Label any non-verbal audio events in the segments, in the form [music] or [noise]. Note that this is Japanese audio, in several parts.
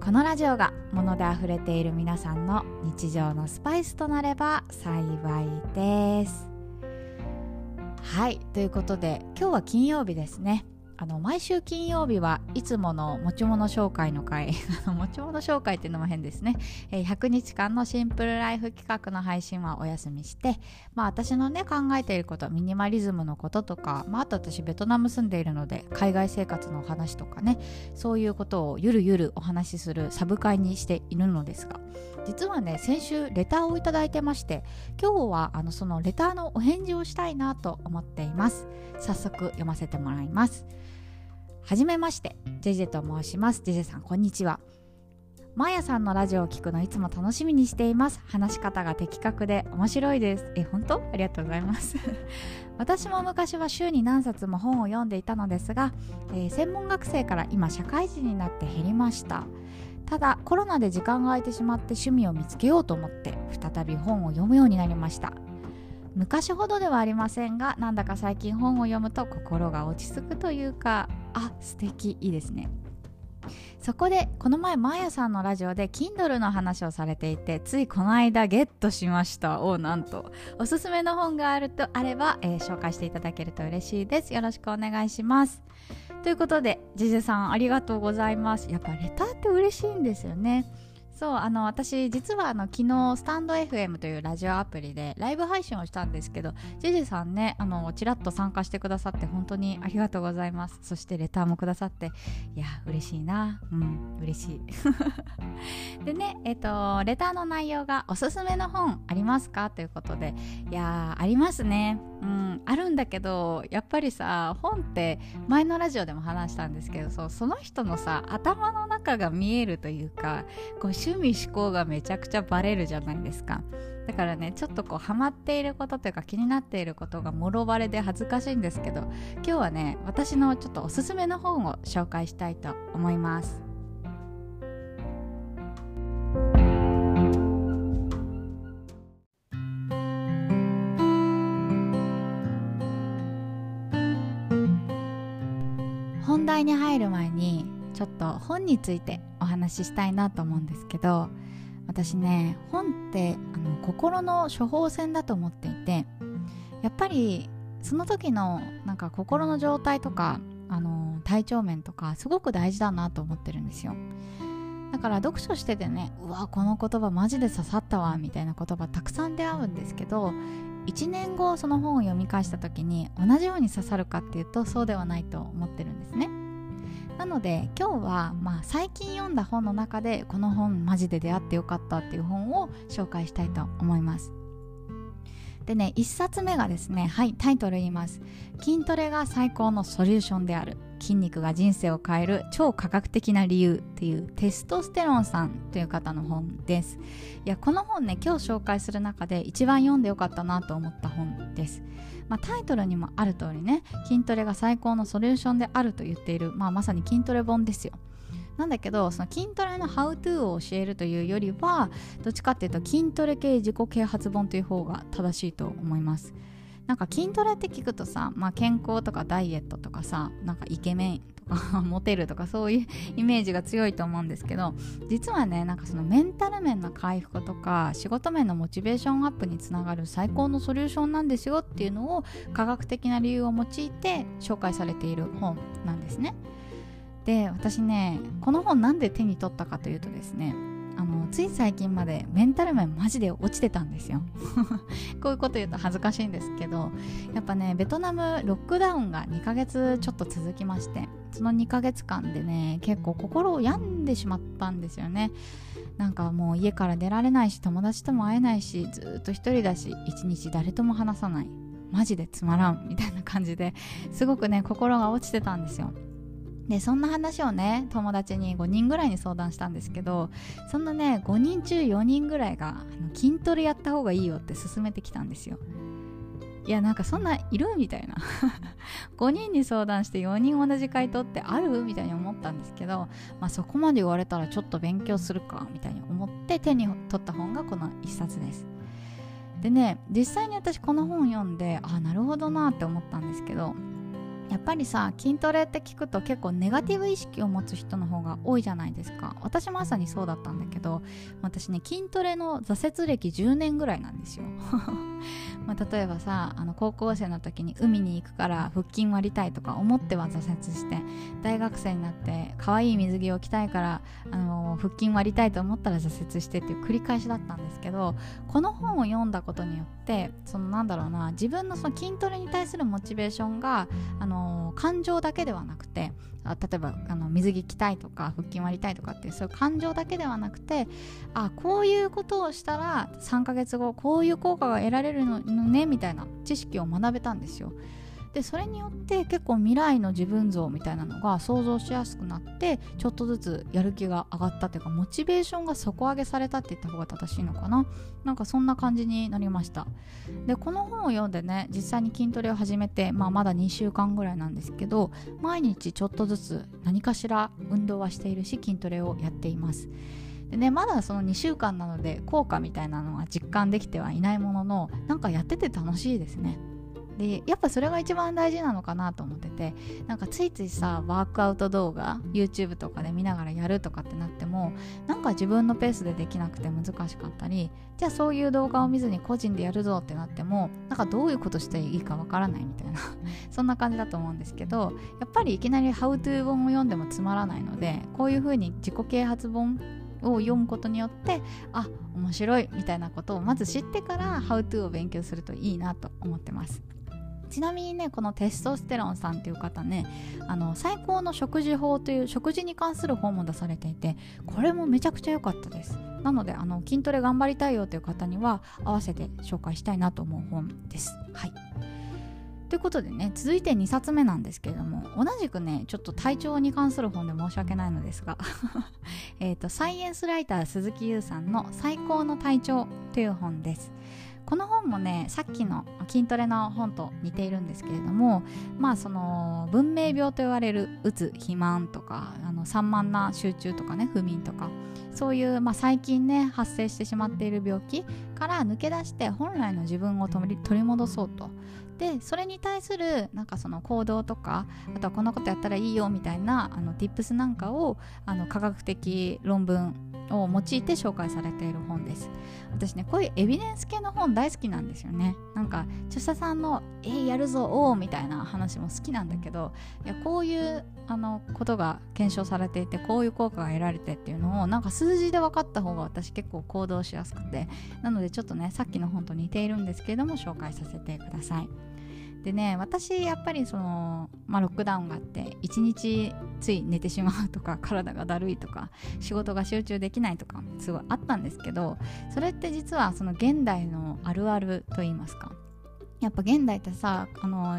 このラジオが物であふれている皆さんの日常のスパイスとなれば幸いです。はいということで今日は金曜日ですね。あの毎週金曜日はいつもの持ち物紹介の回。[laughs] 持ち物紹介っていうのも変ですね、えー、100日間のシンプルライフ企画の配信はお休みしてまあ私のね考えていることミニマリズムのこととか、まあ、あと私ベトナム住んでいるので海外生活のお話とかねそういうことをゆるゆるお話しするサブ会にしているのですが実はね先週レターをいただいてまして今日はあのそのレターのお返事をしたいなと思っています。早速読ませてもらいます。はじめまして、ジェジェと申します。ジェジェさん、こんにちは。マーヤさんのラジオを聞くのいつも楽しみにしています。話し方が的確で面白いです。え、本当？ありがとうございます。[laughs] 私も昔は週に何冊も本を読んでいたのですが、えー、専門学生から今社会人になって減りました。ただコロナで時間が空いてしまって趣味を見つけようと思って再び本を読むようになりました昔ほどではありませんがなんだか最近本を読むと心が落ち着くというかあ素敵いいですね。そこでこの前マーヤさんのラジオで Kindle の話をされていてついこの間ゲットしました。おなんと。おすすめの本があるとあれば、えー、紹介していただけると嬉しいです。よろしくお願いします。ということでジジェさんありがとうございます。やっぱレターって嬉しいんですよね。そうあの私実はあの昨日スタンド FM というラジオアプリでライブ配信をしたんですけどジェジェさんねあのちらっと参加してくださって本当にありがとうございます。そしてレターもくださっていや嬉しいな。うん嬉しい。[laughs] でねえっ、ー、とレターの内容がおすすめの本ありますか？ということでいやありますね。うんあるんだけどやっぱりさ本って前のラジオでも話したんですけどそうその人のさ頭の中が見えるというかこう趣味思考がめちゃくちゃバレるじゃないですか。だからねちょっとこうハマっていることというか気になっていることがもろバレで恥ずかしいんですけど今日はね私のちょっとおすすめの本を紹介したいと思います。本題に入る前にちょっと本についてお話ししたいなと思うんですけど私ね本ってあの心の処方箋だと思っていてやっぱりその時のなんか心の状態とかあの体調面とかすごく大事だなと思ってるんですよ。だから読書しててねうわこの言葉マジで刺さったわみたいな言葉たくさん出会うんですけど1年後その本を読み返した時に同じように刺さるかっていうとそうではないと思ってるんですね。なので今日は、まあ、最近読んだ本の中でこの本マジで出会ってよかったっていう本を紹介したいと思います。でね1冊目がですねはいタイトル言います。筋トレが最高のソリューションである。筋肉が人生を変える超科学的な理由っていうテストステロンさんという方の本です。いやこの本ね今日紹介する中で一番読んでよかったなと思った本です。まあ、タイトルにもある通りね筋トレが最高のソリューションであると言っている、まあ、まさに筋トレ本ですよ。なんだけどその筋トレのハウトゥーを教えるというよりはどっちかっていうと筋トレ系自己啓発本という方が正しいと思います。なんか筋トレって聞くとさ、まあ、健康とかダイエットとかさなんかイケメンとか [laughs] モテるとかそういうイメージが強いと思うんですけど実はねなんかそのメンタル面の回復とか仕事面のモチベーションアップにつながる最高のソリューションなんですよっていうのを科学的な理由を用いて紹介されている本なんですね。で私ねこの本なんで手に取ったかというとですねあのつい最近までメンタル面マジで落ちてたんですよ。[laughs] こういうこと言うと恥ずかしいんですけどやっぱねベトナムロックダウンが2ヶ月ちょっと続きましてその2ヶ月間でね結構心を病んでしまったんですよね。なんかもう家から出られないし友達とも会えないしずっと一人だし一日誰とも話さない。マジでつまらんみたいな感じですごくね心が落ちてたんですよ。でそんな話をね友達に5人ぐらいに相談したんですけどそんなね5人中4人ぐらいが筋トレやった方がいいよって勧めてきたんですよ。いやなんかそんないるみたいな。[laughs] 5人に相談して4人同じ回答ってあるみたいに思ったんですけど、まあ、そこまで言われたらちょっと勉強するかみたいに思って手に取った本がこの1冊です。でね実際に私この本読んであなるほどなって思ったんですけどやっぱりさ筋トレって聞くと結構ネガティブ意識を持つ人の方が多いじゃないですか。私まさにそうだったんだけど私ね筋トレの挫折歴10年ぐらいなんですよ。まあ、例えばさあの高校生の時に海に行くから腹筋割りたいとか思っては挫折して大学生になって可愛い水着を着たいからあの腹筋割りたいと思ったら挫折してっていう繰り返しだったんですけどこの本を読んだことによってそのなんだろうな自分のその筋トレに対するモチベーションがあの感情だけではなくて例えばあの水着着たいとか腹筋割りたいとかっていうそういう感情だけではなくてあこういうことをしたら3ヶ月後こういう効果が得られるれるのねみたいな知識を学べたんですよ。でそれによって結構未来の自分像みたいなのが想像しやすくなってちょっとずつやる気が上がったというかモチベーションが底上げされたって言った方が正しいのかな。なんかそんな感じになりました。でこの本を読んでね実際に筋トレを始めて、まあ、まだ2週間ぐらいなんですけど毎日ちょっとずつ何かしら運動はしているし筋トレをやっています。でね、まだその2週間なので効果みたいなのは実感できてはいないもののなんかやってて楽しいですね。でやっぱそれが一番大事なのかなと思っててなんかついついさワークアウト動画 YouTube とかで見ながらやるとかってなってもなんか自分のペースでできなくて難しかったりじゃあそういう動画を見ずに個人でやるぞってなってもなんかどういうことしていいかわからないみたいなそんな感じだと思うんですけどやっぱりいきなり How to 本を読んでもつまらないのでこういう風に自己啓発本を読むことによってあ面白いみたいなことをまず知ってから How to を勉強するといいなと思ってます。ちなみにねこのテストステロンさんっていう方ねあの最高の食事法という食事に関する本も出されていてこれもめちゃくちゃ良かったです。なのであの筋トレ頑張りたいよという方には合わせて紹介したいなと思う本です。はい。ということでね続いて2冊目なんですけれども同じくねちょっと体調に関する本で申し訳ないのですが [laughs] えとサイエンスライター鈴木優さんの「最高の体調」という本です。この本もねさっきの筋トレの本と似ているんですけれどもまあその文明病と言われるうつ肥満とかあの散漫な集中とかね不眠とかそういう、まあ、最近ね発生してしまっている病気から抜け出して本来の自分を取り戻そうと。でそれに対するなんかその行動とかあとはこんなことやったらいいよみたいなあの tips なんかをあの科学的論文を用いて紹介されている本です。私ねこういうエビデンス系の本大好きなんですよね。なんか著者さんの「えー、やるぞおお」みたいな話も好きなんだけどいやこういうあのことが検証されていてこういう効果が得られてっていうのをなんか数字で分かった方が私結構行動しやすくてなのでちょっとねさっきの本と似ているんですけれども紹介させてください。でね私やっぱりその、まあ、ロックダウンがあって一日つい寝てしまうとか [laughs] 体がだるいとか仕事が集中できないとかすごいあったんですけどそれって実はその現代のあるあると言いますか。やっぱ現代ってさあの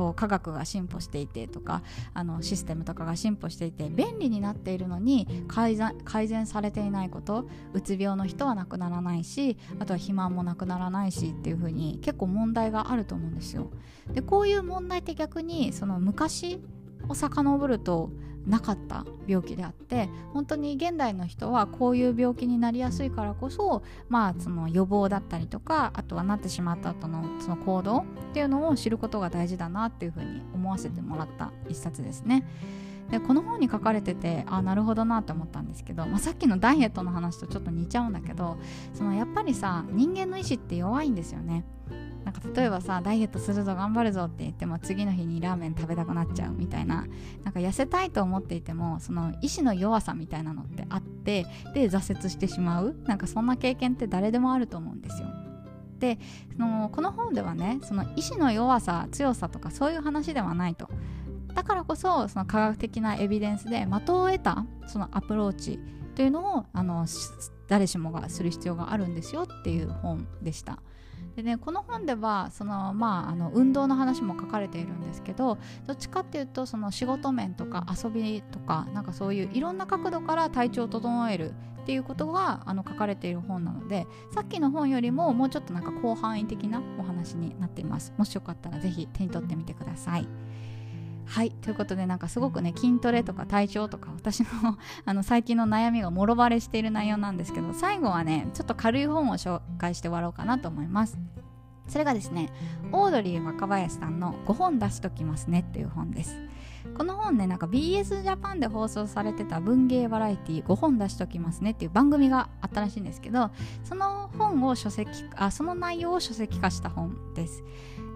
こう科学が進歩していてとかあのシステムとかが進歩していて便利になっているのに改善改善されていないことうつ病の人はなくならないしあとは肥満もなくならないしっていう風に結構問題があると思うんですよ。でこういう問題って逆にその昔を遡るとなかった病気であって本当に現代の人はこういう病気になりやすいからこそまあその予防だったりとかあとはなってしまった後のその行動っていうのを知ることが大事だなっていうふうに思わせてもらった一冊ですね。でこの本に書かれててあなるほどなって思ったんですけど、まあ、さっきのダイエットの話とちょっと似ちゃうんだけどそのやっぱりさ人間の意志って弱いんですよね。なんか例えばさダイエットするぞ頑張るぞって言っても次の日にラーメン食べたくなっちゃうみたいななんか痩せたいと思っていてもその意志の弱さみたいなのってあってで挫折してしまうなんかそんな経験って誰でもあると思うんですよ。でそのこの本ではねその意志の弱さ強さとかそういう話ではないと。だからこそその科学的なエビデンスで的を得たそのアプローチというのをあの誰しもがする必要があるんですよっていう本でした。でねこの本ではその、まあ、あの運動の話も書かれているんですけどどっちかっていうとその仕事面とか遊びとかなんかそういういろんな角度から体調を整えるっていうことがあの書かれている本なのでさっきの本よりももうちょっとなんか広範囲的なお話になっています。もしよかったら是非手に取ってみてください。はい。ということでなんかすごくね筋トレとか体調とか私の [laughs] あの最近の悩みがもろバレしている内容なんですけど最後はねちょっと軽い本を紹介して終わろうかなと思います。それがですねオードリー若林さんの5本出しときますねっていう本です。この本ねなんか BS ジャパンで放送されてた文芸バラエティ5本出しときますねっていう番組があったらしいんですけどその本を書籍あその内容を書籍化した本です。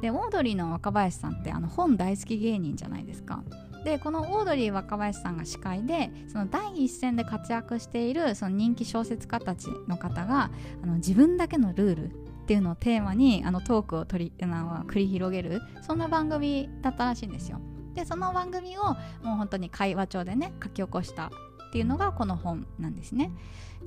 でオードリーの若林さんってあの本大好き芸人じゃないですかでこのオードリー若林さんが司会でその第一線で活躍しているその人気小説家たちの方があの自分だけのルールっていうのをテーマにあのトークを取り繰り広げるそんな番組だったらしいんですよ。でその番組をもう本当に会話帳でね書き起こしたっていうのがこの本なんですね。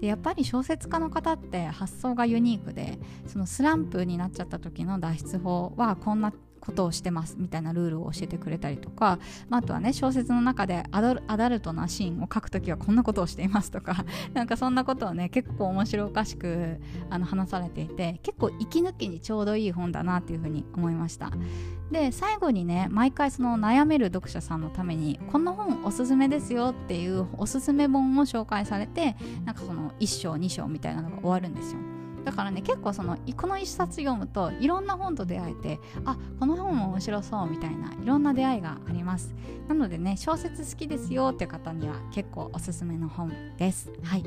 でやっぱり小説家の方って発想がユニークでそのスランプになっちゃった時の脱出法はこんなことをしてますみたいなルールを教えてくれたりとか、まあ、とはね小説の中でアダルトなシーンを書くときはこんなことをしていますとか [laughs] なんかそんなことをね結構面白おかしくあの話されていて結構息抜きにちょうどいい本だなっていうふうに思いました。で最後にね毎回その悩める読者さんのためにこの本おすすめですよっていうおすすめ本を紹介されてなんかその1章2章みたいなのが終わるんですよ。だからね結構そのこの一冊読むといろんな本と出会えてあこの本も面白そうみたいないろんな出会いがあります。なのでね小説好きですよっていう方には結構おすすめの本です。はい。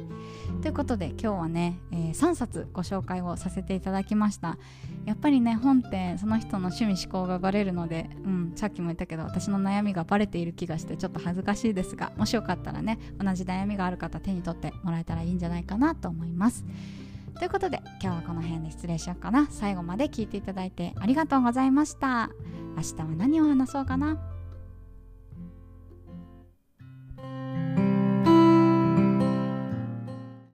ということで今日はね、えー、3冊ご紹介をさせていただきました。やっぱりね本ってその人の趣味思考がバレるので、うん、さっきも言ったけど私の悩みがバレている気がしてちょっと恥ずかしいですがもしよかったらね同じ悩みがある方手に取ってもらえたらいいんじゃないかなと思います。ということで今日はこの辺で失礼しようかな。最後まで聞いていただいてありがとうございました。明日は何を話そうかな。